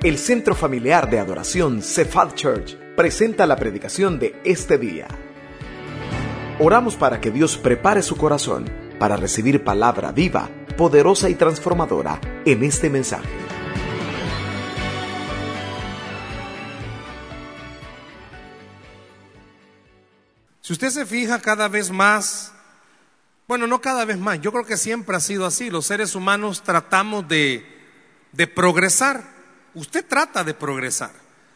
El Centro Familiar de Adoración Cephal Church presenta la predicación de este día. Oramos para que Dios prepare su corazón para recibir palabra viva, poderosa y transformadora en este mensaje. Si usted se fija cada vez más, bueno, no cada vez más, yo creo que siempre ha sido así, los seres humanos tratamos de, de progresar, usted trata de progresar.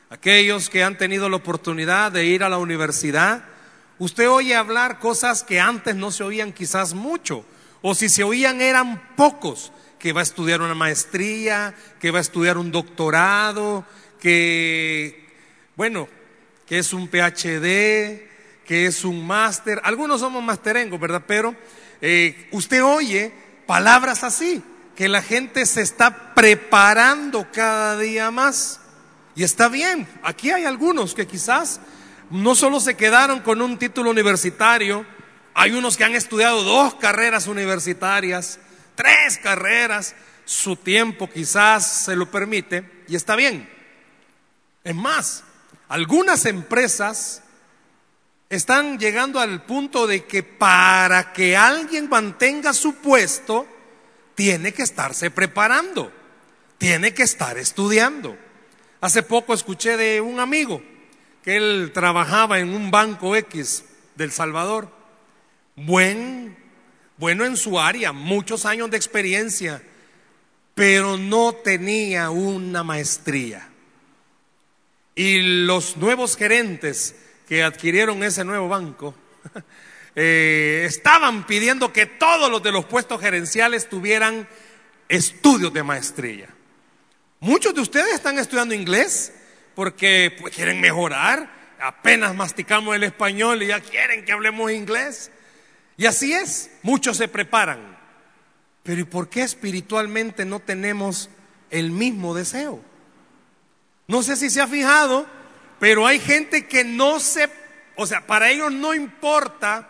Aquellos que han tenido la oportunidad de ir a la universidad, usted oye hablar cosas que antes no se oían quizás mucho, o si se oían eran pocos, que va a estudiar una maestría, que va a estudiar un doctorado, que, bueno, que es un PhD, que es un máster. Algunos somos masterengos, ¿verdad? Pero eh, usted oye palabras así, que la gente se está preparando cada día más. Y está bien, aquí hay algunos que quizás no solo se quedaron con un título universitario, hay unos que han estudiado dos carreras universitarias, tres carreras, su tiempo quizás se lo permite y está bien. Es más, algunas empresas están llegando al punto de que para que alguien mantenga su puesto, tiene que estarse preparando, tiene que estar estudiando. Hace poco escuché de un amigo que él trabajaba en un banco X del Salvador, buen, bueno en su área, muchos años de experiencia, pero no tenía una maestría. Y los nuevos gerentes que adquirieron ese nuevo banco eh, estaban pidiendo que todos los de los puestos gerenciales tuvieran estudios de maestría. Muchos de ustedes están estudiando inglés porque pues, quieren mejorar. Apenas masticamos el español y ya quieren que hablemos inglés. Y así es, muchos se preparan. Pero ¿y por qué espiritualmente no tenemos el mismo deseo? No sé si se ha fijado, pero hay gente que no se, o sea, para ellos no importa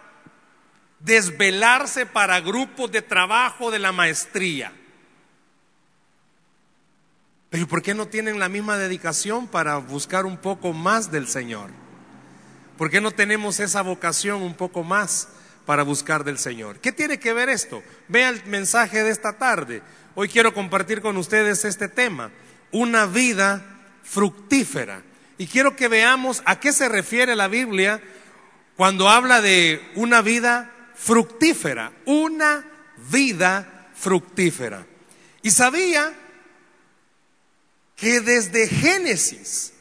desvelarse para grupos de trabajo de la maestría. Pero ¿por qué no tienen la misma dedicación para buscar un poco más del Señor? ¿Por qué no tenemos esa vocación un poco más para buscar del Señor? ¿Qué tiene que ver esto? Vea el mensaje de esta tarde. Hoy quiero compartir con ustedes este tema, una vida fructífera. Y quiero que veamos a qué se refiere la Biblia cuando habla de una vida fructífera, una vida fructífera. Y sabía que desde Génesis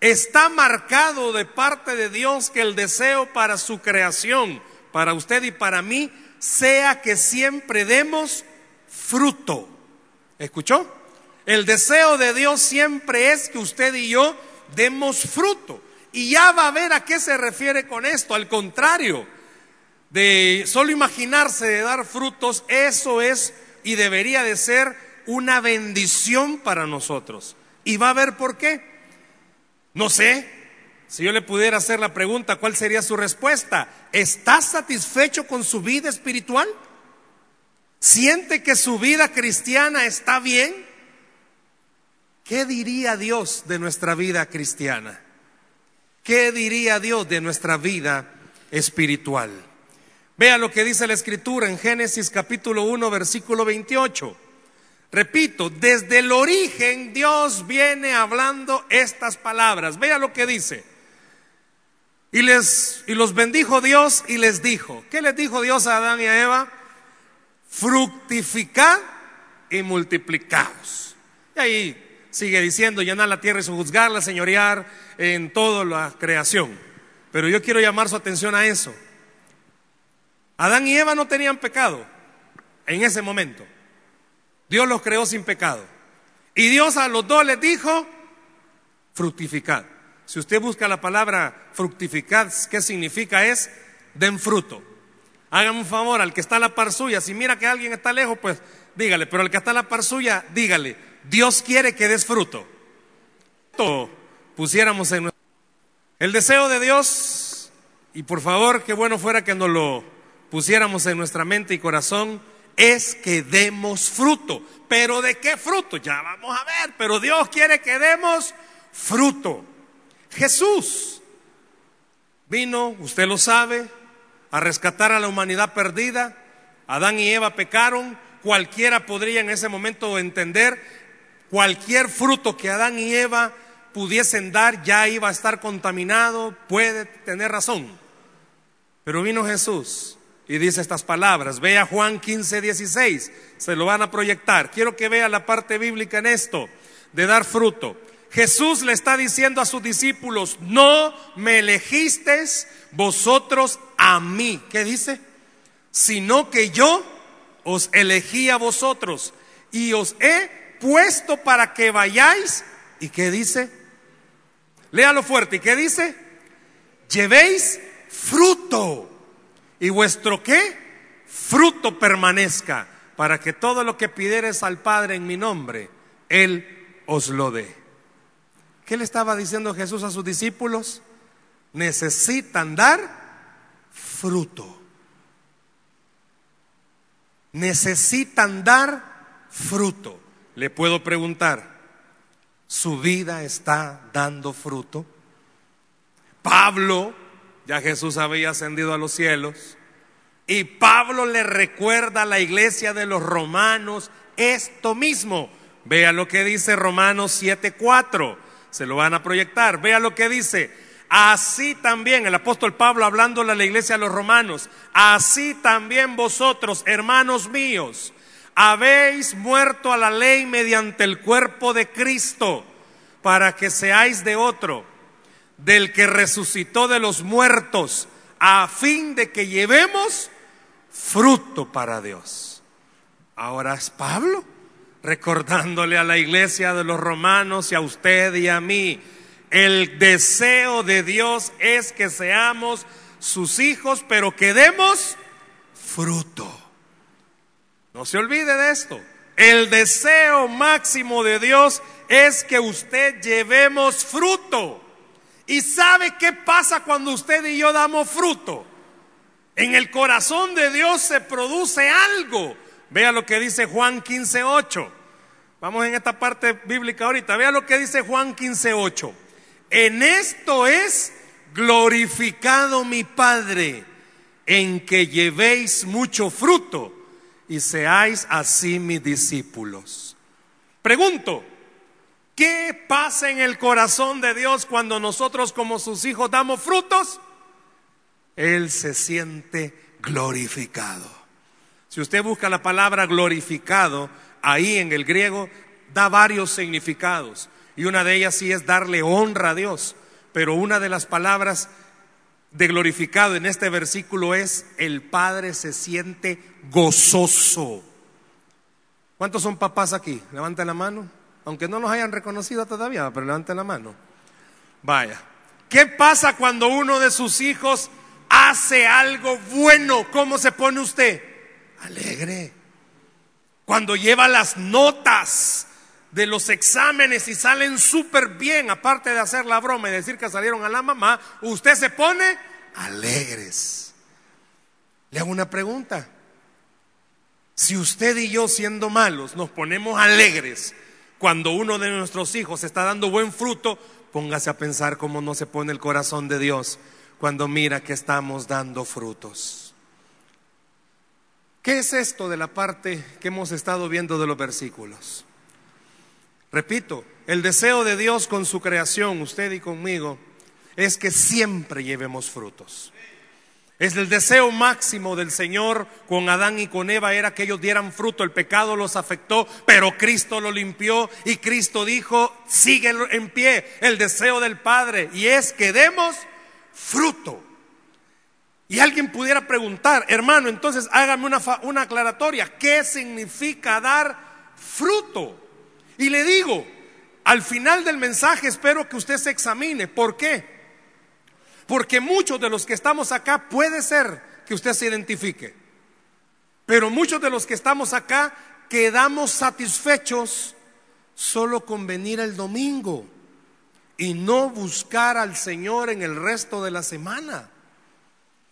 está marcado de parte de Dios que el deseo para su creación, para usted y para mí, sea que siempre demos fruto. ¿Escuchó? El deseo de Dios siempre es que usted y yo demos fruto. Y ya va a ver a qué se refiere con esto. Al contrario, de solo imaginarse de dar frutos, eso es y debería de ser una bendición para nosotros. Y va a ver por qué. No sé, si yo le pudiera hacer la pregunta, ¿cuál sería su respuesta? ¿Está satisfecho con su vida espiritual? ¿Siente que su vida cristiana está bien? ¿Qué diría Dios de nuestra vida cristiana? ¿Qué diría Dios de nuestra vida espiritual? Vea lo que dice la escritura en Génesis capítulo 1 versículo 28. Repito, desde el origen Dios viene hablando estas palabras. Vea lo que dice. Y les y los bendijo Dios y les dijo, ¿qué les dijo Dios a Adán y a Eva? Fructificad y multiplicaos. Y ahí sigue diciendo, llenar la tierra y sojuzgarla, señorear en toda la creación. Pero yo quiero llamar su atención a eso. Adán y Eva no tenían pecado en ese momento. Dios los creó sin pecado. Y Dios a los dos les dijo, fructificad. Si usted busca la palabra fructificad, ¿qué significa? Es den fruto. Hágame un favor al que está a la par suya. Si mira que alguien está lejos, pues dígale. Pero al que está a la par suya, dígale. Dios quiere que des fruto. Todo pusiéramos en el deseo de Dios. Y por favor, qué bueno fuera que nos lo pusiéramos en nuestra mente y corazón, es que demos fruto. ¿Pero de qué fruto? Ya vamos a ver, pero Dios quiere que demos fruto. Jesús vino, usted lo sabe, a rescatar a la humanidad perdida. Adán y Eva pecaron. Cualquiera podría en ese momento entender cualquier fruto que Adán y Eva pudiesen dar ya iba a estar contaminado, puede tener razón. Pero vino Jesús y dice estas palabras. Vea Juan 15, 16. Se lo van a proyectar. Quiero que vea la parte bíblica en esto, de dar fruto. Jesús le está diciendo a sus discípulos, no me elegisteis vosotros a mí. ¿Qué dice? Sino que yo os elegí a vosotros y os he puesto para que vayáis. ¿Y qué dice? Léalo fuerte. ¿Y qué dice? Llevéis fruto y vuestro qué? Fruto permanezca, para que todo lo que pidieres al Padre en mi nombre, Él os lo dé. ¿Qué le estaba diciendo Jesús a sus discípulos? Necesitan dar fruto. Necesitan dar fruto. Le puedo preguntar, ¿su vida está dando fruto? Pablo ya Jesús había ascendido a los cielos. Y Pablo le recuerda a la iglesia de los romanos esto mismo. Vea lo que dice Romanos 7:4. Se lo van a proyectar. Vea lo que dice. Así también, el apóstol Pablo hablando a la iglesia de los romanos, así también vosotros, hermanos míos, habéis muerto a la ley mediante el cuerpo de Cristo, para que seáis de otro del que resucitó de los muertos, a fin de que llevemos fruto para Dios. Ahora es Pablo recordándole a la iglesia de los romanos y a usted y a mí, el deseo de Dios es que seamos sus hijos, pero que demos fruto. No se olvide de esto. El deseo máximo de Dios es que usted llevemos fruto. ¿Y sabe qué pasa cuando usted y yo damos fruto? En el corazón de Dios se produce algo. Vea lo que dice Juan 15:8. Vamos en esta parte bíblica ahorita. Vea lo que dice Juan 15:8. En esto es glorificado mi Padre, en que llevéis mucho fruto y seáis así mis discípulos. Pregunto, ¿Qué pasa en el corazón de Dios cuando nosotros como sus hijos damos frutos? Él se siente glorificado. Si usted busca la palabra glorificado, ahí en el griego da varios significados. Y una de ellas sí es darle honra a Dios. Pero una de las palabras de glorificado en este versículo es el Padre se siente gozoso. ¿Cuántos son papás aquí? Levanta la mano aunque no los hayan reconocido todavía, pero levanten la mano. Vaya. ¿Qué pasa cuando uno de sus hijos hace algo bueno? ¿Cómo se pone usted? Alegre. Cuando lleva las notas de los exámenes y salen súper bien, aparte de hacer la broma y decir que salieron a la mamá, usted se pone alegres. Le hago una pregunta. Si usted y yo siendo malos nos ponemos alegres, cuando uno de nuestros hijos está dando buen fruto, póngase a pensar cómo no se pone el corazón de Dios cuando mira que estamos dando frutos. ¿Qué es esto de la parte que hemos estado viendo de los versículos? Repito, el deseo de Dios con su creación, usted y conmigo, es que siempre llevemos frutos. Es el deseo máximo del Señor con Adán y con Eva era que ellos dieran fruto. El pecado los afectó, pero Cristo lo limpió y Cristo dijo, sigue en pie el deseo del Padre y es que demos fruto. Y alguien pudiera preguntar, hermano, entonces hágame una, una aclaratoria, ¿qué significa dar fruto? Y le digo, al final del mensaje espero que usted se examine. ¿Por qué? Porque muchos de los que estamos acá puede ser que usted se identifique. Pero muchos de los que estamos acá quedamos satisfechos solo con venir el domingo y no buscar al Señor en el resto de la semana.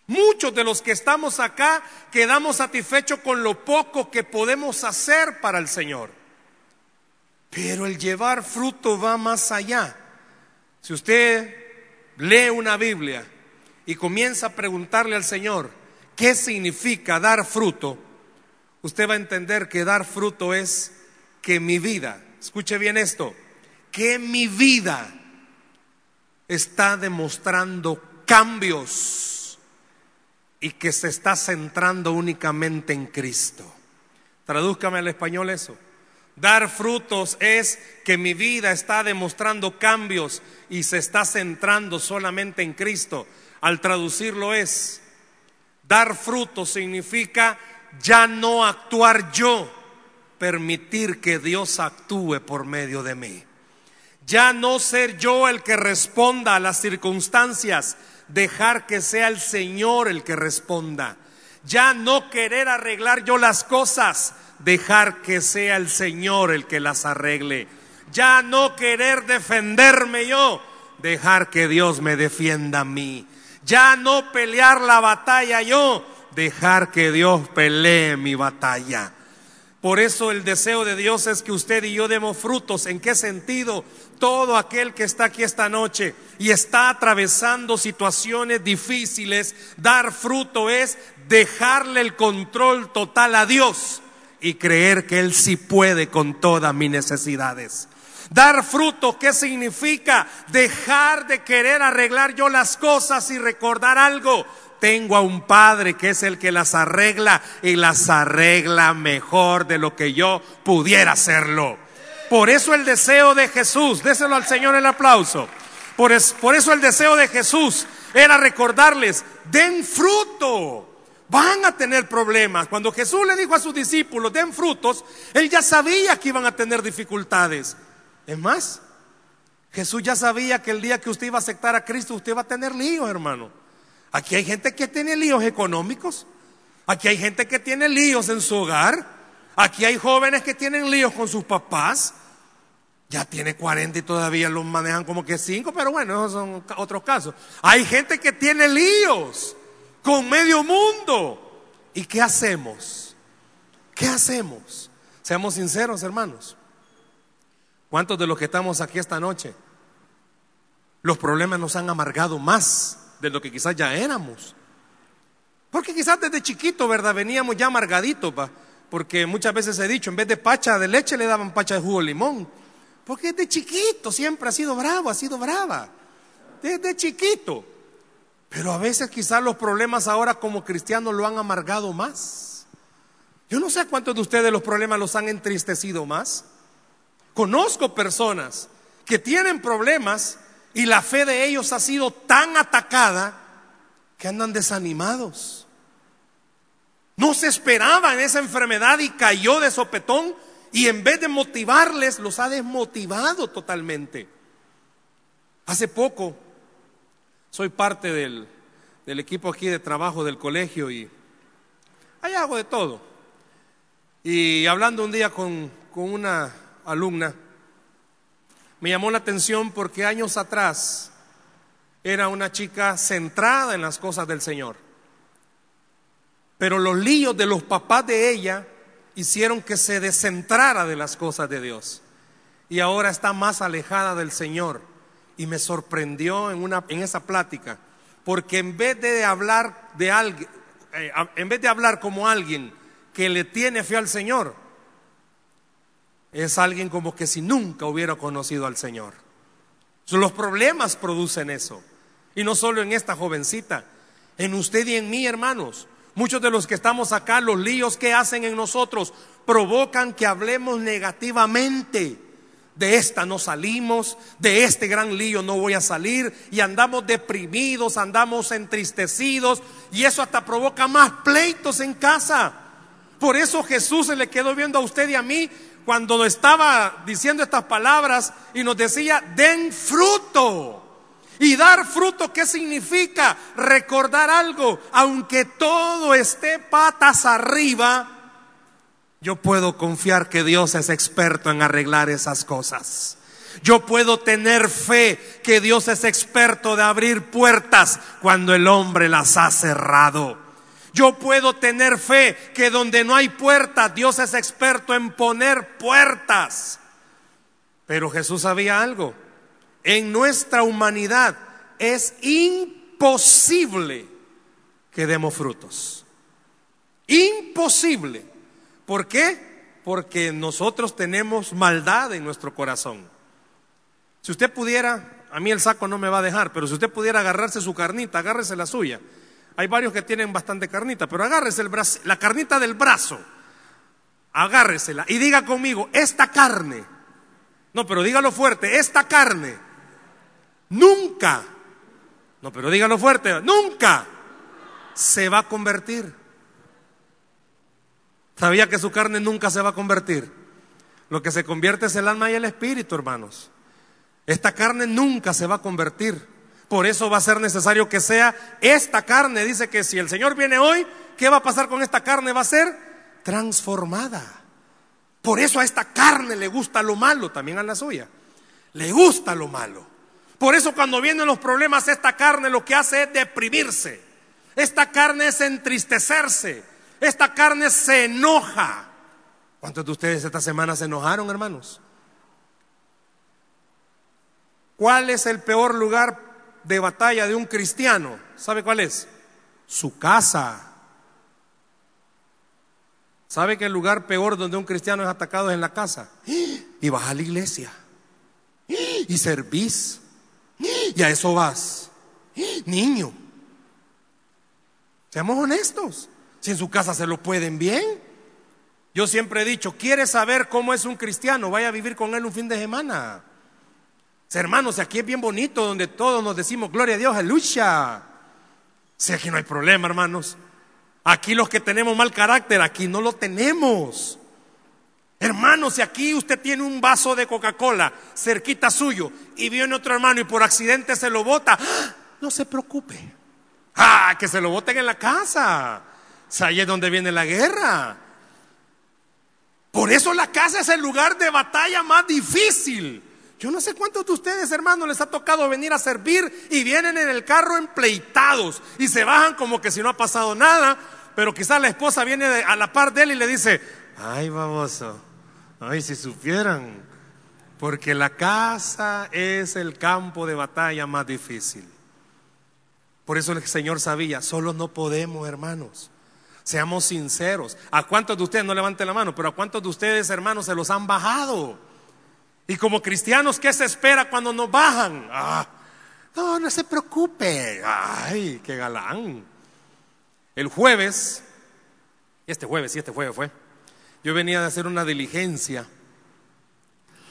Muchos de los que estamos acá quedamos satisfechos con lo poco que podemos hacer para el Señor. Pero el llevar fruto va más allá. Si usted lee una Biblia y comienza a preguntarle al Señor qué significa dar fruto, usted va a entender que dar fruto es que mi vida, escuche bien esto, que mi vida está demostrando cambios y que se está centrando únicamente en Cristo. Tradúzcame al español eso. Dar frutos es que mi vida está demostrando cambios y se está centrando solamente en Cristo. Al traducirlo es, dar frutos significa ya no actuar yo, permitir que Dios actúe por medio de mí. Ya no ser yo el que responda a las circunstancias, dejar que sea el Señor el que responda. Ya no querer arreglar yo las cosas, dejar que sea el Señor el que las arregle. Ya no querer defenderme yo, dejar que Dios me defienda a mí. Ya no pelear la batalla yo, dejar que Dios pelee mi batalla. Por eso el deseo de Dios es que usted y yo demos frutos. ¿En qué sentido? todo aquel que está aquí esta noche y está atravesando situaciones difíciles, dar fruto es dejarle el control total a Dios y creer que Él sí puede con todas mis necesidades. Dar fruto, ¿qué significa? Dejar de querer arreglar yo las cosas y recordar algo. Tengo a un Padre que es el que las arregla y las arregla mejor de lo que yo pudiera hacerlo. Por eso el deseo de Jesús, déselo al Señor el aplauso. Por, por eso el deseo de Jesús era recordarles, den fruto. Van a tener problemas. Cuando Jesús le dijo a sus discípulos, den frutos, él ya sabía que iban a tener dificultades. Es más, Jesús ya sabía que el día que usted iba a aceptar a Cristo, usted va a tener líos, hermano. Aquí hay gente que tiene líos económicos. Aquí hay gente que tiene líos en su hogar. Aquí hay jóvenes que tienen líos con sus papás. Ya tiene 40 y todavía los manejan como que 5, pero bueno, esos son otros casos. Hay gente que tiene líos con medio mundo. ¿Y qué hacemos? ¿Qué hacemos? Seamos sinceros, hermanos. ¿Cuántos de los que estamos aquí esta noche? Los problemas nos han amargado más de lo que quizás ya éramos. Porque quizás desde chiquito, ¿verdad? Veníamos ya amargaditos, porque muchas veces he dicho, en vez de pacha de leche le daban pacha de jugo de limón. Porque desde chiquito siempre ha sido bravo, ha sido brava. Desde chiquito. Pero a veces quizás los problemas ahora como cristianos lo han amargado más. Yo no sé cuántos de ustedes los problemas los han entristecido más. Conozco personas que tienen problemas y la fe de ellos ha sido tan atacada que andan desanimados. No se esperaba esa enfermedad y cayó de sopetón y en vez de motivarles los ha desmotivado totalmente. Hace poco soy parte del, equipo aquí de trabajo del colegio y hay algo de todo. Y hablando un día con, con una alumna, me llamó la atención porque años atrás era una chica centrada en las cosas del Señor. Pero los líos de los papás de ella hicieron que se descentrara de las cosas de Dios. Y ahora está más alejada del Señor. Y me sorprendió en, una, en esa plática, porque en vez de hablar de alguien, eh, en vez de hablar como alguien que le tiene fe al Señor, es alguien como que si nunca hubiera conocido al Señor. Los problemas producen eso. Y no solo en esta jovencita, en usted y en mí, hermanos. Muchos de los que estamos acá, los líos que hacen en nosotros provocan que hablemos negativamente. De esta no salimos, de este gran lío no voy a salir y andamos deprimidos, andamos entristecidos y eso hasta provoca más pleitos en casa. Por eso Jesús se le quedó viendo a usted y a mí cuando estaba diciendo estas palabras y nos decía, den fruto. Y dar fruto, ¿qué significa? Recordar algo. Aunque todo esté patas arriba, yo puedo confiar que Dios es experto en arreglar esas cosas. Yo puedo tener fe que Dios es experto de abrir puertas cuando el hombre las ha cerrado. Yo puedo tener fe que donde no hay puertas, Dios es experto en poner puertas. Pero Jesús sabía algo. En nuestra humanidad es imposible que demos frutos. Imposible. ¿Por qué? Porque nosotros tenemos maldad en nuestro corazón. Si usted pudiera, a mí el saco no me va a dejar, pero si usted pudiera agarrarse su carnita, agárrese la suya. Hay varios que tienen bastante carnita, pero agárrese el la carnita del brazo. Agárresela y diga conmigo, esta carne. No, pero dígalo fuerte, esta carne nunca. No, pero dígalo fuerte, nunca se va a convertir. ¿Sabía que su carne nunca se va a convertir? Lo que se convierte es el alma y el espíritu, hermanos. Esta carne nunca se va a convertir. Por eso va a ser necesario que sea esta carne. Dice que si el Señor viene hoy, ¿qué va a pasar con esta carne? Va a ser transformada. Por eso a esta carne le gusta lo malo, también a la suya. Le gusta lo malo. Por eso cuando vienen los problemas, esta carne lo que hace es deprimirse. Esta carne es entristecerse. Esta carne se enoja. ¿Cuántos de ustedes esta semana se enojaron, hermanos? ¿Cuál es el peor lugar de batalla de un cristiano? ¿Sabe cuál es? Su casa. ¿Sabe que el lugar peor donde un cristiano es atacado es en la casa? Y vas a la iglesia. Y servís. Y a eso vas. Niño. Seamos honestos. Si en su casa se lo pueden bien. Yo siempre he dicho, ¿quieres saber cómo es un cristiano? Vaya a vivir con él un fin de semana. Hermanos, aquí es bien bonito donde todos nos decimos gloria a Dios, aleluya. Si aquí no hay problema, hermanos. Aquí los que tenemos mal carácter, aquí no lo tenemos. Hermanos, si aquí usted tiene un vaso de Coca-Cola cerquita suyo y viene otro hermano y por accidente se lo bota, ¡ah! no se preocupe. Ah, que se lo boten en la casa. Ahí es donde viene la guerra. Por eso la casa es el lugar de batalla más difícil. Yo no sé cuántos de ustedes, hermanos, les ha tocado venir a servir y vienen en el carro empleitados y se bajan como que si no ha pasado nada, pero quizás la esposa viene a la par de él y le dice, ay baboso, ay si supieran, porque la casa es el campo de batalla más difícil. Por eso el Señor sabía, solo no podemos, hermanos. Seamos sinceros. ¿A cuántos de ustedes, no levanten la mano, pero a cuántos de ustedes, hermanos, se los han bajado? Y como cristianos, ¿qué se espera cuando nos bajan? Ah, no, no se preocupe. Ay, qué galán. El jueves, este jueves, sí, este jueves fue, yo venía de hacer una diligencia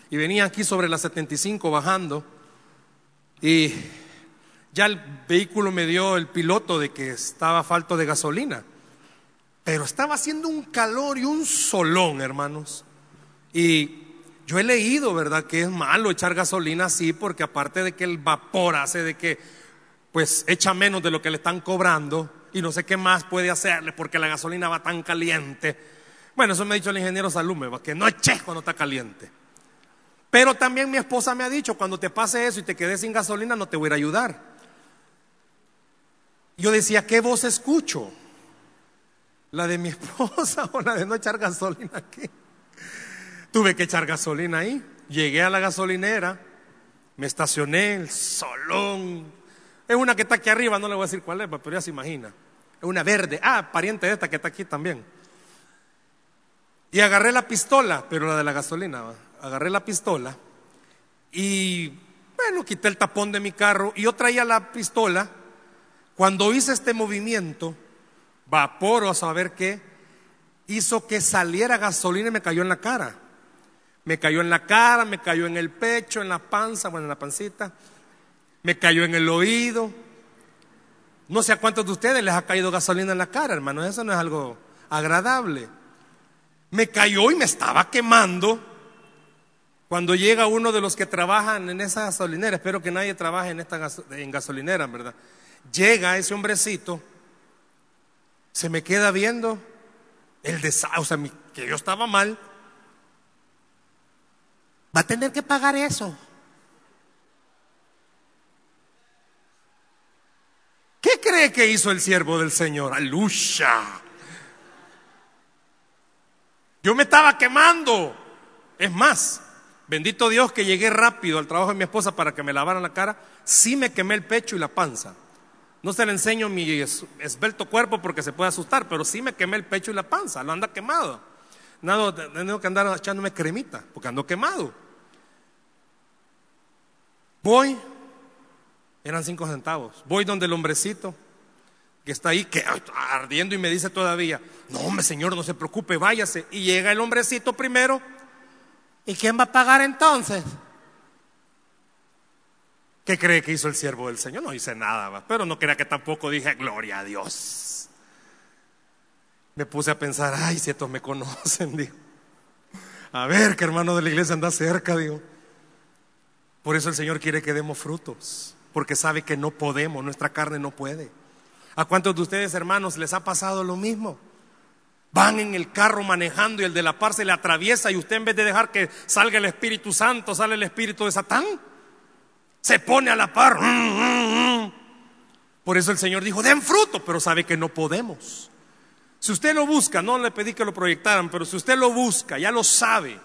y venía aquí sobre la 75 bajando y ya el vehículo me dio el piloto de que estaba falto de gasolina. Pero estaba haciendo un calor y un solón, hermanos. Y yo he leído, ¿verdad?, que es malo echar gasolina así porque aparte de que el vapor hace de que pues echa menos de lo que le están cobrando y no sé qué más puede hacerle porque la gasolina va tan caliente. Bueno, eso me ha dicho el ingeniero Salume, que no eches cuando está caliente. Pero también mi esposa me ha dicho, cuando te pase eso y te quedes sin gasolina, no te voy a ayudar. Yo decía, ¿qué voz escucho? ¿La de mi esposa o la de no echar gasolina aquí? Tuve que echar gasolina ahí. Llegué a la gasolinera, me estacioné, el solón. Es una que está aquí arriba, no le voy a decir cuál es, pero ya se imagina. Es una verde. Ah, pariente de esta que está aquí también. Y agarré la pistola, pero la de la gasolina. Agarré la pistola y, bueno, quité el tapón de mi carro y yo traía la pistola. Cuando hice este movimiento, vapor o a saber qué, hizo que saliera gasolina y me cayó en la cara. Me cayó en la cara, me cayó en el pecho, en la panza, bueno, en la pancita. Me cayó en el oído. No sé a cuántos de ustedes les ha caído gasolina en la cara, hermano. Eso no es algo agradable. Me cayó y me estaba quemando. Cuando llega uno de los que trabajan en esa gasolinera, espero que nadie trabaje en esta en gasolinera, ¿verdad? Llega ese hombrecito, se me queda viendo el desastre, o sea, que yo estaba mal. Va a tener que pagar eso. ¿Qué cree que hizo el siervo del Señor? Alusha. Yo me estaba quemando. Es más, bendito Dios que llegué rápido al trabajo de mi esposa para que me lavaran la cara. Sí me quemé el pecho y la panza. No se le enseño mi esbelto cuerpo porque se puede asustar, pero sí me quemé el pecho y la panza. Lo anda quemado. Nada, tengo que andar echándome cremita porque ando quemado. Voy, eran cinco centavos. Voy donde el hombrecito que está ahí que, ardiendo y me dice todavía, no hombre señor, no se preocupe, váyase. Y llega el hombrecito primero. ¿Y quién va a pagar entonces? ¿Qué cree que hizo el siervo del Señor? No hice nada, pero no crea que tampoco dije gloria a Dios. Me puse a pensar, ay, si estos me conocen, digo. A ver, que hermano de la iglesia anda cerca, digo. Por eso el Señor quiere que demos frutos, porque sabe que no podemos, nuestra carne no puede. ¿A cuántos de ustedes, hermanos, les ha pasado lo mismo? Van en el carro manejando y el de la par se le atraviesa y usted en vez de dejar que salga el Espíritu Santo, sale el Espíritu de Satán. Se pone a la par. Por eso el Señor dijo, den fruto, pero sabe que no podemos. Si usted lo busca, no le pedí que lo proyectaran, pero si usted lo busca, ya lo sabe.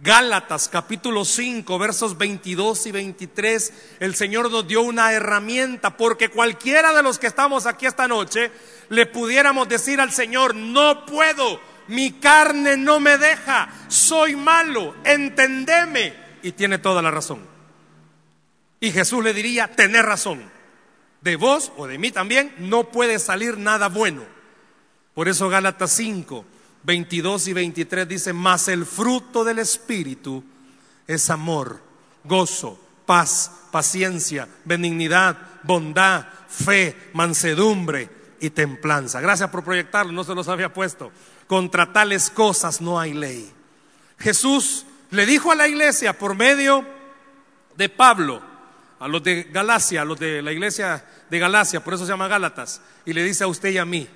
Gálatas capítulo 5 versos 22 y 23, el Señor nos dio una herramienta porque cualquiera de los que estamos aquí esta noche le pudiéramos decir al Señor, no puedo, mi carne no me deja, soy malo, entendeme. Y tiene toda la razón. Y Jesús le diría, tener razón. De vos o de mí también no puede salir nada bueno. Por eso Gálatas 5 22 y 23 dice, mas el fruto del Espíritu es amor, gozo, paz, paciencia, benignidad, bondad, fe, mansedumbre y templanza. Gracias por proyectarlo, no se los había puesto. Contra tales cosas no hay ley. Jesús le dijo a la iglesia por medio de Pablo, a los de Galacia, a los de la iglesia de Galacia, por eso se llama Gálatas, y le dice a usted y a mí,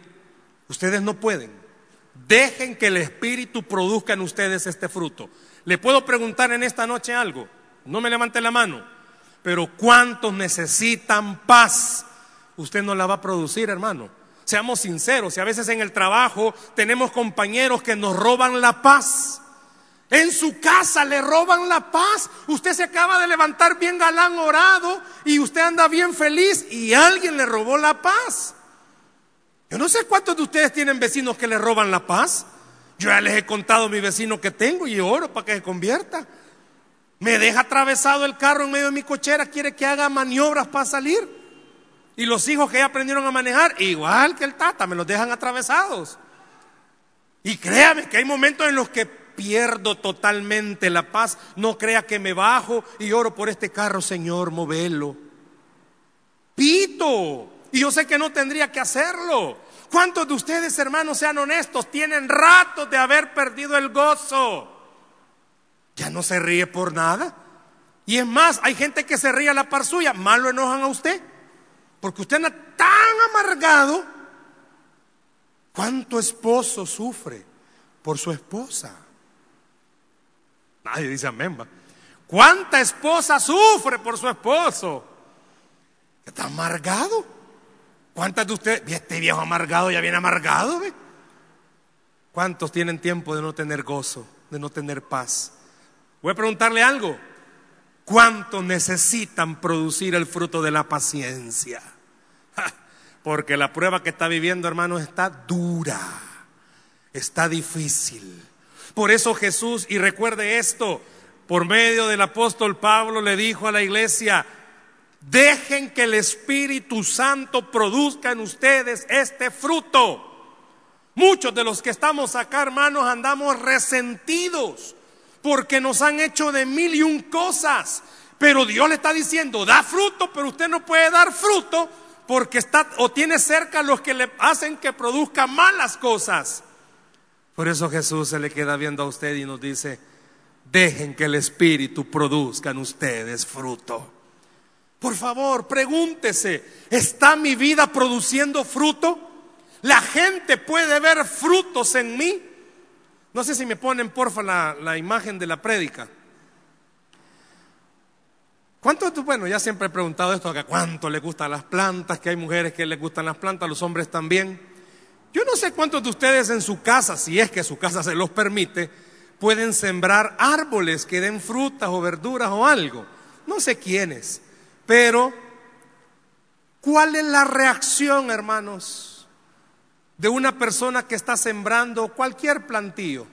ustedes no pueden Dejen que el Espíritu produzca en ustedes este fruto. Le puedo preguntar en esta noche algo. No me levante la mano. Pero ¿cuántos necesitan paz? Usted no la va a producir, hermano. Seamos sinceros, y a veces en el trabajo tenemos compañeros que nos roban la paz. En su casa le roban la paz. Usted se acaba de levantar bien galán orado y usted anda bien feliz y alguien le robó la paz. Yo no sé cuántos de ustedes tienen vecinos que le roban la paz. Yo ya les he contado a mi vecino que tengo y oro para que se convierta. Me deja atravesado el carro en medio de mi cochera, quiere que haga maniobras para salir. Y los hijos que ya aprendieron a manejar, igual que el tata, me los dejan atravesados. Y créame que hay momentos en los que pierdo totalmente la paz. No crea que me bajo y oro por este carro, Señor, movelo. Pito. Y yo sé que no tendría que hacerlo. ¿Cuántos de ustedes, hermanos, sean honestos, tienen ratos de haber perdido el gozo? Ya no se ríe por nada. Y es más, hay gente que se ríe a la par suya, mal lo enojan a usted. Porque usted anda tan amargado. ¿Cuánto esposo sufre por su esposa? Nadie dice amén. ¿Cuánta esposa sufre por su esposo? Está amargado. ¿Cuántas de ustedes, este viejo amargado ya viene amargado? ¿Cuántos tienen tiempo de no tener gozo, de no tener paz? Voy a preguntarle algo. ¿Cuántos necesitan producir el fruto de la paciencia? Porque la prueba que está viviendo, hermano, está dura, está difícil. Por eso Jesús, y recuerde esto, por medio del apóstol Pablo le dijo a la iglesia, Dejen que el Espíritu Santo produzca en ustedes este fruto. Muchos de los que estamos acá, hermanos, andamos resentidos porque nos han hecho de mil y un cosas. Pero Dios le está diciendo, da fruto, pero usted no puede dar fruto porque está o tiene cerca los que le hacen que produzca malas cosas. Por eso Jesús se le queda viendo a usted y nos dice, dejen que el Espíritu produzca en ustedes fruto. Por favor, pregúntese, ¿está mi vida produciendo fruto? ¿La gente puede ver frutos en mí? No sé si me ponen porfa la, la imagen de la prédica. ¿Cuánto bueno, ya siempre he preguntado esto acá, cuánto le gustan las plantas, que hay mujeres que les gustan las plantas, los hombres también. Yo no sé cuántos de ustedes en su casa, si es que su casa se los permite, pueden sembrar árboles que den frutas o verduras o algo. No sé quiénes, pero ¿cuál es la reacción, hermanos, de una persona que está sembrando cualquier plantío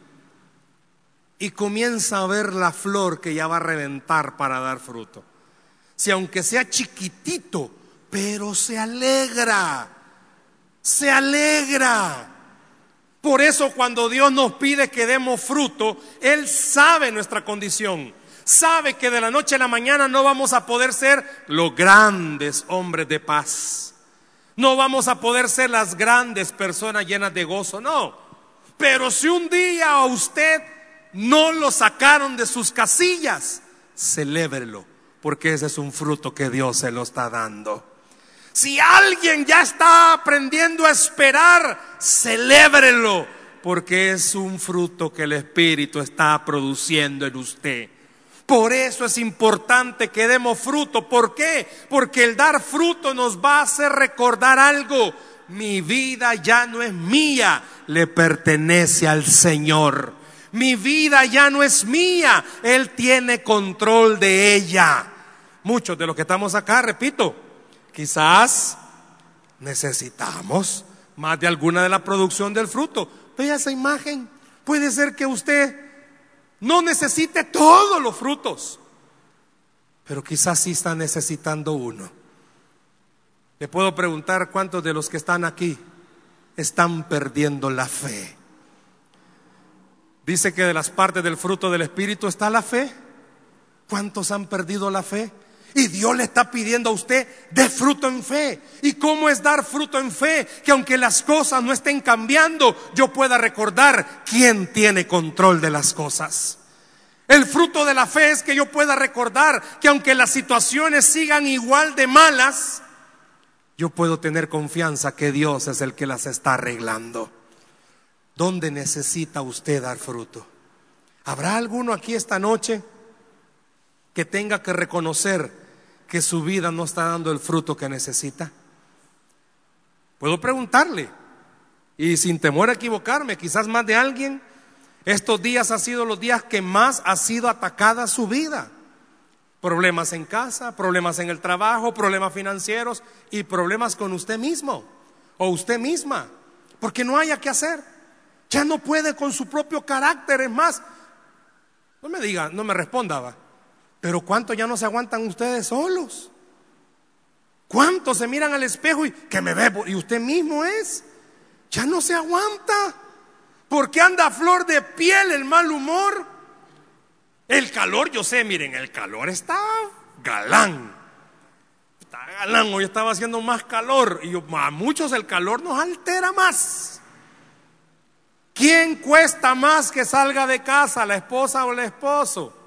y comienza a ver la flor que ya va a reventar para dar fruto? Si aunque sea chiquitito, pero se alegra, se alegra. Por eso cuando Dios nos pide que demos fruto, Él sabe nuestra condición. Sabe que de la noche a la mañana no vamos a poder ser los grandes hombres de paz. No vamos a poder ser las grandes personas llenas de gozo, no. Pero si un día a usted no lo sacaron de sus casillas, celébrelo porque ese es un fruto que Dios se lo está dando. Si alguien ya está aprendiendo a esperar, celébrelo, porque es un fruto que el Espíritu está produciendo en usted. Por eso es importante que demos fruto. ¿Por qué? Porque el dar fruto nos va a hacer recordar algo. Mi vida ya no es mía, le pertenece al Señor. Mi vida ya no es mía, Él tiene control de ella muchos de los que estamos acá, repito, quizás necesitamos más de alguna de la producción del fruto. Vea esa imagen. Puede ser que usted no necesite todos los frutos, pero quizás sí está necesitando uno. Le puedo preguntar cuántos de los que están aquí están perdiendo la fe. Dice que de las partes del fruto del Espíritu está la fe. ¿Cuántos han perdido la fe? Y Dios le está pidiendo a usted de fruto en fe. ¿Y cómo es dar fruto en fe? Que aunque las cosas no estén cambiando, yo pueda recordar quién tiene control de las cosas. El fruto de la fe es que yo pueda recordar que aunque las situaciones sigan igual de malas, yo puedo tener confianza que Dios es el que las está arreglando. ¿Dónde necesita usted dar fruto? ¿Habrá alguno aquí esta noche que tenga que reconocer que su vida no está dando el fruto que necesita? Puedo preguntarle, y sin temor a equivocarme, quizás más de alguien, estos días han sido los días que más ha sido atacada su vida. Problemas en casa, problemas en el trabajo, problemas financieros y problemas con usted mismo o usted misma, porque no haya que hacer. Ya no puede con su propio carácter, es más. No me diga, no me responda, va. Pero ¿cuánto ya no se aguantan ustedes solos? ¿Cuántos se miran al espejo y que me ve y usted mismo es? Ya no se aguanta. Porque anda a flor de piel el mal humor. El calor, yo sé, miren, el calor está galán. Está galán, hoy estaba haciendo más calor y a muchos el calor nos altera más. ¿Quién cuesta más que salga de casa, la esposa o el esposo?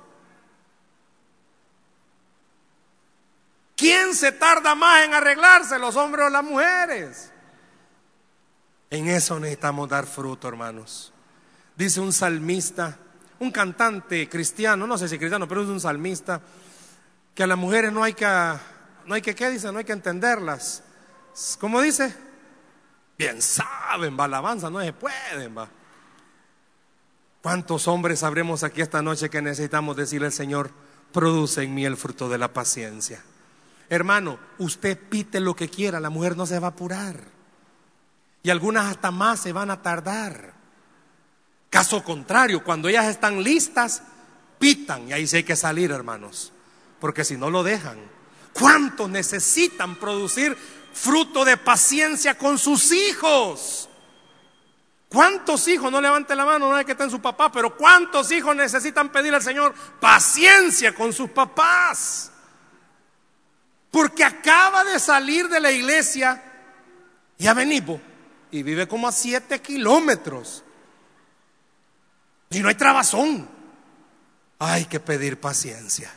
¿Quién se tarda más en arreglarse, los hombres o las mujeres? En eso necesitamos dar fruto, hermanos. Dice un salmista, un cantante cristiano, no sé si cristiano, pero es un salmista, que a las mujeres no hay que, no hay que, ¿qué dice? No hay que entenderlas. ¿Cómo dice? Bien saben, va, alabanza, no se pueden. ¿Cuántos hombres sabremos aquí esta noche que necesitamos decirle al Señor, produce en mí el fruto de la paciencia? Hermano, usted pite lo que quiera, la mujer no se va a apurar. Y algunas hasta más se van a tardar. Caso contrario, cuando ellas están listas, pitan y ahí sí hay que salir, hermanos, porque si no lo dejan. ¿Cuántos necesitan producir fruto de paciencia con sus hijos? ¿Cuántos hijos, no levante la mano, no hay que estar en su papá, pero cuántos hijos necesitan pedir al Señor paciencia con sus papás? Porque acaba de salir de la iglesia y a Benipo y vive como a siete kilómetros. Y no hay trabazón. Hay que pedir paciencia.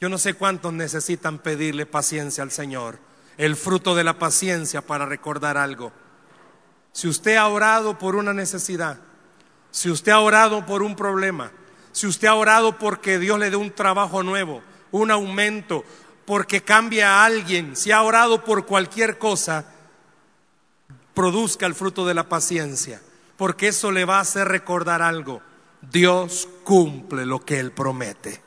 Yo no sé cuántos necesitan pedirle paciencia al Señor. El fruto de la paciencia para recordar algo. Si usted ha orado por una necesidad, si usted ha orado por un problema, si usted ha orado porque Dios le dé un trabajo nuevo, un aumento, porque cambia a alguien, si ha orado por cualquier cosa, produzca el fruto de la paciencia, porque eso le va a hacer recordar algo. Dios cumple lo que Él promete.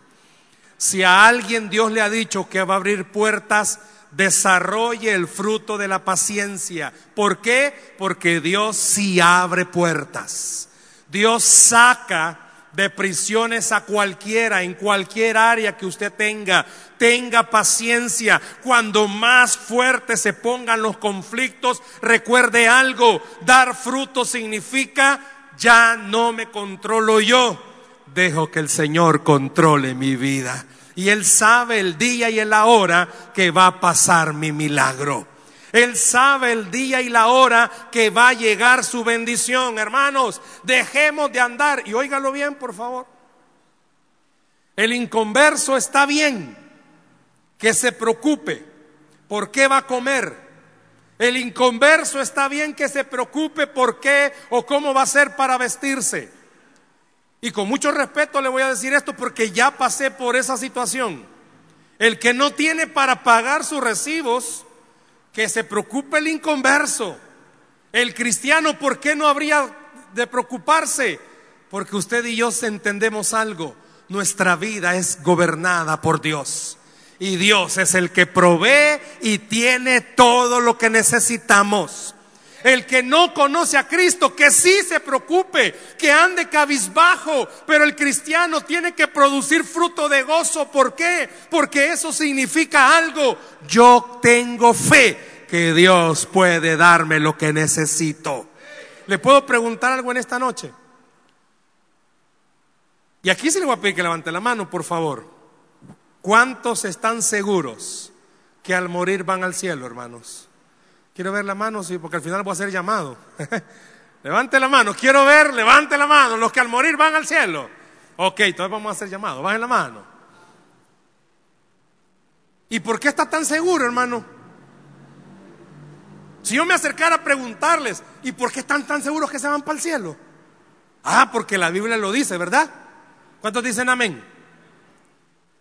Si a alguien Dios le ha dicho que va a abrir puertas, desarrolle el fruto de la paciencia. ¿Por qué? Porque Dios sí abre puertas. Dios saca de prisiones a cualquiera, en cualquier área que usted tenga. Tenga paciencia. Cuando más fuertes se pongan los conflictos, recuerde algo. Dar fruto significa ya no me controlo yo. Dejo que el Señor controle mi vida. Y Él sabe el día y la hora que va a pasar mi milagro. Él sabe el día y la hora que va a llegar su bendición. Hermanos, dejemos de andar. Y óigalo bien, por favor. El inconverso está bien que se preocupe por qué va a comer. El inconverso está bien que se preocupe por qué o cómo va a ser para vestirse. Y con mucho respeto le voy a decir esto porque ya pasé por esa situación. El que no tiene para pagar sus recibos que se preocupe el inconverso. El cristiano, ¿por qué no habría de preocuparse? Porque usted y yo entendemos algo. Nuestra vida es gobernada por Dios. Y Dios es el que provee y tiene todo lo que necesitamos. El que no conoce a Cristo, que sí se preocupe, que ande cabizbajo, pero el cristiano tiene que producir fruto de gozo. ¿Por qué? Porque eso significa algo. Yo tengo fe que Dios puede darme lo que necesito. ¿Le puedo preguntar algo en esta noche? Y aquí se le voy a pedir que levante la mano, por favor. ¿Cuántos están seguros que al morir van al cielo, hermanos? Quiero ver la mano, sí, porque al final voy a ser llamado. levante la mano, quiero ver, levante la mano, los que al morir van al cielo. Ok, entonces vamos a ser llamados, bajen la mano. ¿Y por qué está tan seguro, hermano? Si yo me acercara a preguntarles, ¿y por qué están tan seguros que se van para el cielo? Ah, porque la Biblia lo dice, ¿verdad? ¿Cuántos dicen amén?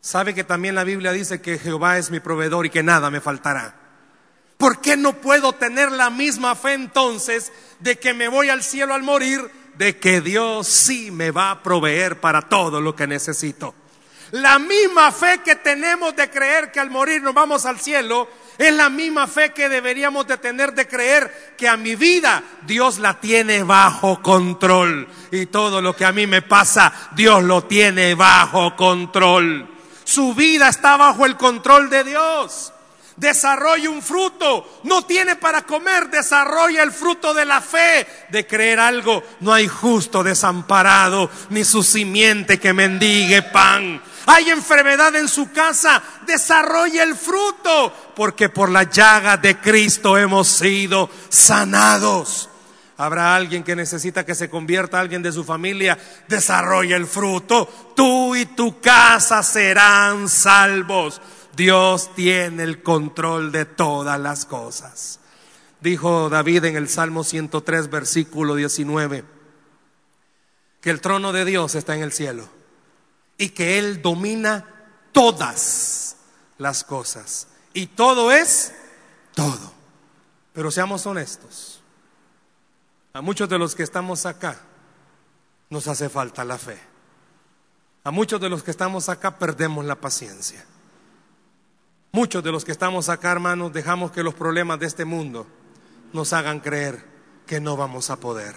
¿Sabe que también la Biblia dice que Jehová es mi proveedor y que nada me faltará? ¿Por qué no puedo tener la misma fe entonces de que me voy al cielo al morir, de que Dios sí me va a proveer para todo lo que necesito? La misma fe que tenemos de creer que al morir nos vamos al cielo, es la misma fe que deberíamos de tener de creer que a mi vida Dios la tiene bajo control. Y todo lo que a mí me pasa, Dios lo tiene bajo control. Su vida está bajo el control de Dios desarrolla un fruto. No tiene para comer, desarrolla el fruto de la fe, de creer algo. No hay justo desamparado, ni su simiente que mendigue pan. Hay enfermedad en su casa, desarrolla el fruto, porque por la llaga de Cristo hemos sido sanados. Habrá alguien que necesita que se convierta alguien de su familia, desarrolla el fruto. Tú y tu casa serán salvos. Dios tiene el control de todas las cosas. Dijo David en el Salmo 103, versículo 19, que el trono de Dios está en el cielo y que Él domina todas las cosas. Y todo es todo. Pero seamos honestos. A muchos de los que estamos acá nos hace falta la fe. A muchos de los que estamos acá perdemos la paciencia. Muchos de los que estamos acá, hermanos, dejamos que los problemas de este mundo nos hagan creer que no vamos a poder.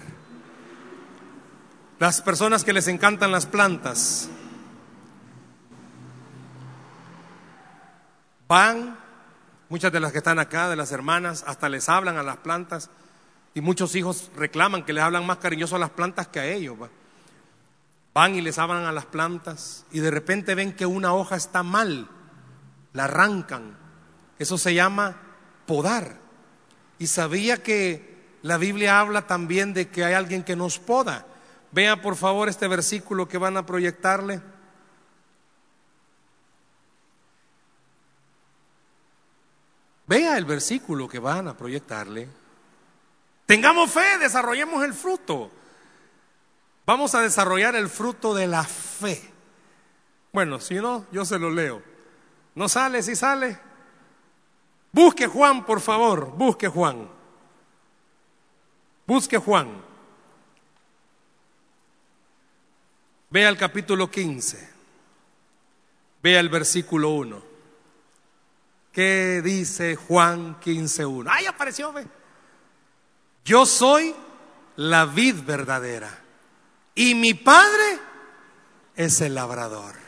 Las personas que les encantan las plantas van, muchas de las que están acá, de las hermanas, hasta les hablan a las plantas y muchos hijos reclaman que les hablan más cariñoso a las plantas que a ellos. Van y les hablan a las plantas y de repente ven que una hoja está mal la arrancan. Eso se llama podar. Y sabía que la Biblia habla también de que hay alguien que nos poda. Vea por favor este versículo que van a proyectarle. Vea el versículo que van a proyectarle. Tengamos fe, desarrollemos el fruto. Vamos a desarrollar el fruto de la fe. Bueno, si no, yo se lo leo. No sale, si sale. Busque Juan, por favor, busque Juan. Busque Juan. Vea el capítulo 15. Vea el versículo 1. ¿Qué dice Juan 15.1? ¡Ay, apareció! Ve. Yo soy la vid verdadera y mi padre es el labrador.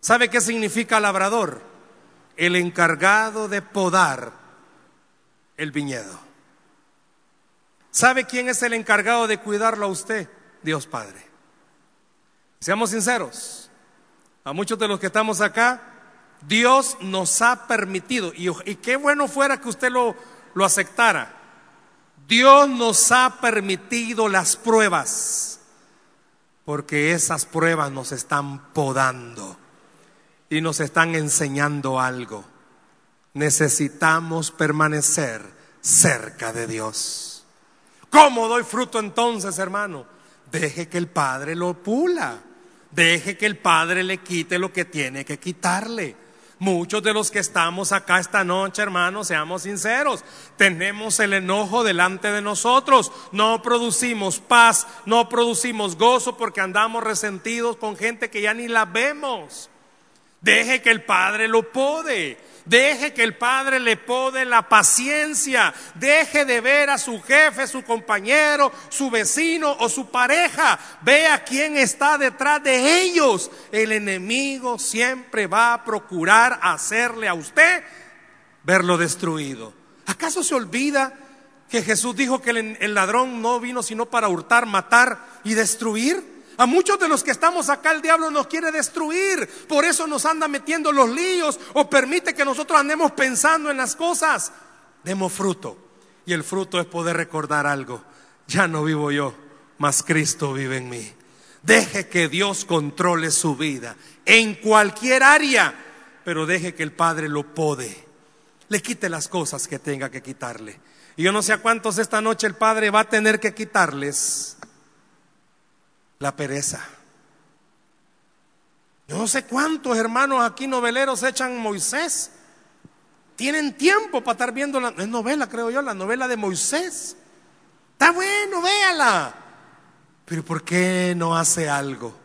¿Sabe qué significa labrador? El encargado de podar el viñedo. ¿Sabe quién es el encargado de cuidarlo a usted? Dios Padre. Seamos sinceros, a muchos de los que estamos acá, Dios nos ha permitido, y, qué bueno fuera que usted lo, lo aceptara, Dios nos ha permitido las pruebas, porque esas pruebas nos están podando y nos están enseñando algo. Necesitamos permanecer cerca de Dios. ¿Cómo doy fruto entonces, hermano? Deje que el Padre lo pula. Deje que el Padre le quite lo que tiene que quitarle. Muchos de los que estamos acá esta noche, hermanos, seamos sinceros, tenemos el enojo delante de nosotros, no producimos paz, no producimos gozo porque andamos resentidos con gente que ya ni la vemos. Deje que el Padre lo pode. Deje que el Padre le pode la paciencia. Deje de ver a su jefe, su compañero, su vecino o su pareja. Vea quién está detrás de ellos. El enemigo siempre va a procurar hacerle a usted verlo destruido. ¿Acaso se olvida que Jesús dijo que el, ladrón no vino sino para hurtar, matar y destruir? A muchos de los que estamos acá el diablo nos quiere destruir. Por eso nos anda metiendo los líos o permite que nosotros andemos pensando en las cosas. Demos fruto. Y el fruto es poder recordar algo. Ya no vivo yo, mas Cristo vive en mí. Deje que Dios controle su vida en cualquier área, pero deje que el Padre lo pode. Le quite las cosas que tenga que quitarle. Y yo no sé a cuántos esta noche el Padre va a tener que quitarles la pereza. Yo no sé cuántos hermanos aquí noveleros echan Moisés. Tienen tiempo para estar viendo la novela, creo yo, la novela de Moisés. Está bueno, véala. Pero ¿por qué no hace algo?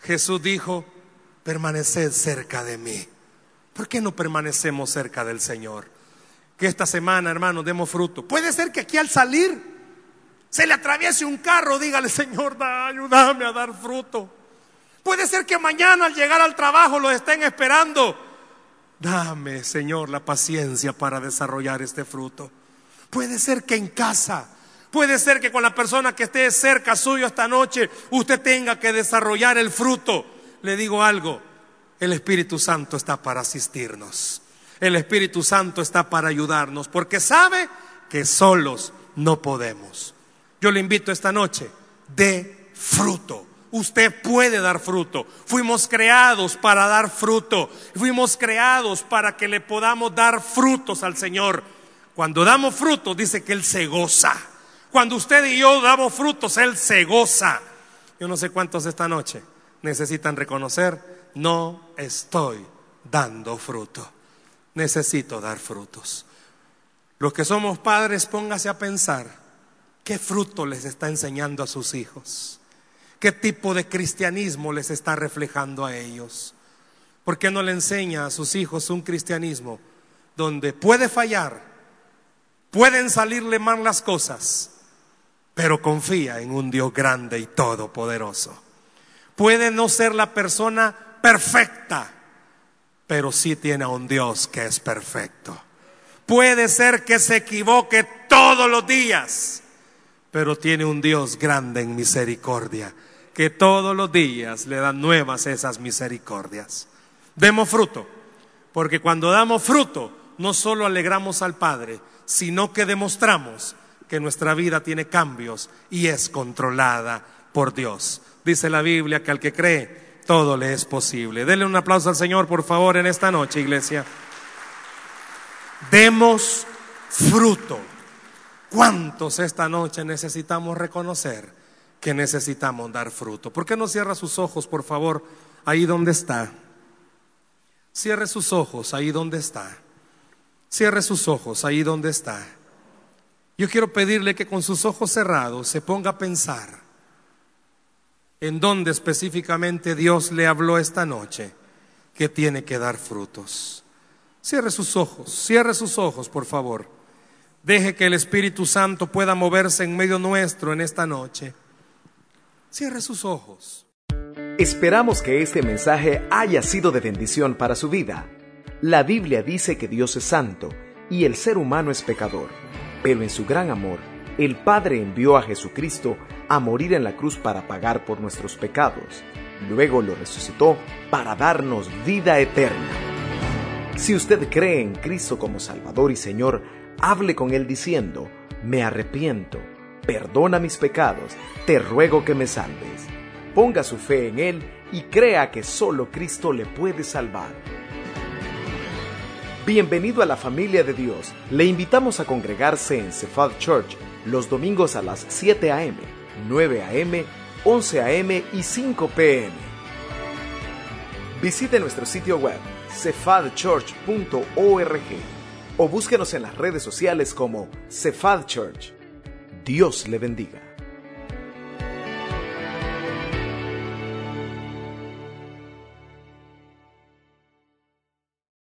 Jesús dijo, permaneced cerca de mí. ¿Por qué no permanecemos cerca del Señor? Que esta semana, hermanos, demos fruto. Puede ser que aquí al salir se le atraviese un carro, dígale, Señor, da, ayúdame a dar fruto. Puede ser que mañana al llegar al trabajo lo estén esperando. Dame, Señor, la paciencia para desarrollar este fruto. Puede ser que en casa, puede ser que con la persona que esté cerca suyo esta noche, usted tenga que desarrollar el fruto. Le digo algo, el Espíritu Santo está para asistirnos. El Espíritu Santo está para ayudarnos, porque sabe que solos no podemos. Yo le invito esta noche, de fruto. Usted puede dar fruto. Fuimos creados para dar fruto. Fuimos creados para que le podamos dar frutos al Señor. Cuando damos frutos, dice que Él se goza. Cuando usted y yo damos frutos, Él se goza. Yo no sé cuántos esta noche necesitan reconocer, no estoy dando fruto. Necesito dar frutos. Los que somos padres, póngase a pensar ¿Qué fruto les está enseñando a sus hijos? ¿Qué tipo de cristianismo les está reflejando a ellos? ¿Por qué no le enseña a sus hijos un cristianismo donde puede fallar, pueden salirle mal las cosas, pero confía en un Dios grande y todopoderoso? Puede no ser la persona perfecta, pero sí tiene a un Dios que es perfecto. Puede ser que se equivoque todos los días, pero tiene un Dios grande en misericordia, que todos los días le dan nuevas esas misericordias. Demos fruto, porque cuando damos fruto, no solo alegramos al Padre, sino que demostramos que nuestra vida tiene cambios y es controlada por Dios. Dice la Biblia que al que cree, todo le es posible. Denle un aplauso al Señor, por favor, en esta noche, iglesia. Demos fruto. ¿Cuántos esta noche necesitamos reconocer que necesitamos dar fruto? ¿Por qué no cierra sus ojos, por favor, ahí donde está? Cierre sus ojos ahí donde está. Cierre sus ojos ahí donde está. Yo quiero pedirle que con sus ojos cerrados se ponga a pensar en dónde específicamente Dios le habló esta noche que tiene que dar frutos. Cierre sus ojos, cierre sus ojos, por favor. Deje que el Espíritu Santo pueda moverse en medio nuestro en esta noche. Cierre sus ojos. Esperamos que este mensaje haya sido de bendición para su vida. La Biblia dice que Dios es santo y el ser humano es pecador, pero en su gran amor, el Padre envió a Jesucristo a morir en la cruz para pagar por nuestros pecados. Luego lo resucitó para darnos vida eterna. Si usted cree en Cristo como Salvador y Señor, hable con Él diciendo, me arrepiento, perdona mis pecados, te ruego que me salves. Ponga su fe en Él y crea que solo Cristo le puede salvar. Bienvenido a la familia de Dios. Le invitamos a congregarse en Cephal Church los domingos a las 7 a.m., 9 a.m., 11 a.m. y 5 p.m. Visite nuestro sitio web cefadchurch.org o búsquenos en las redes sociales como Cephal Church. Dios le bendiga.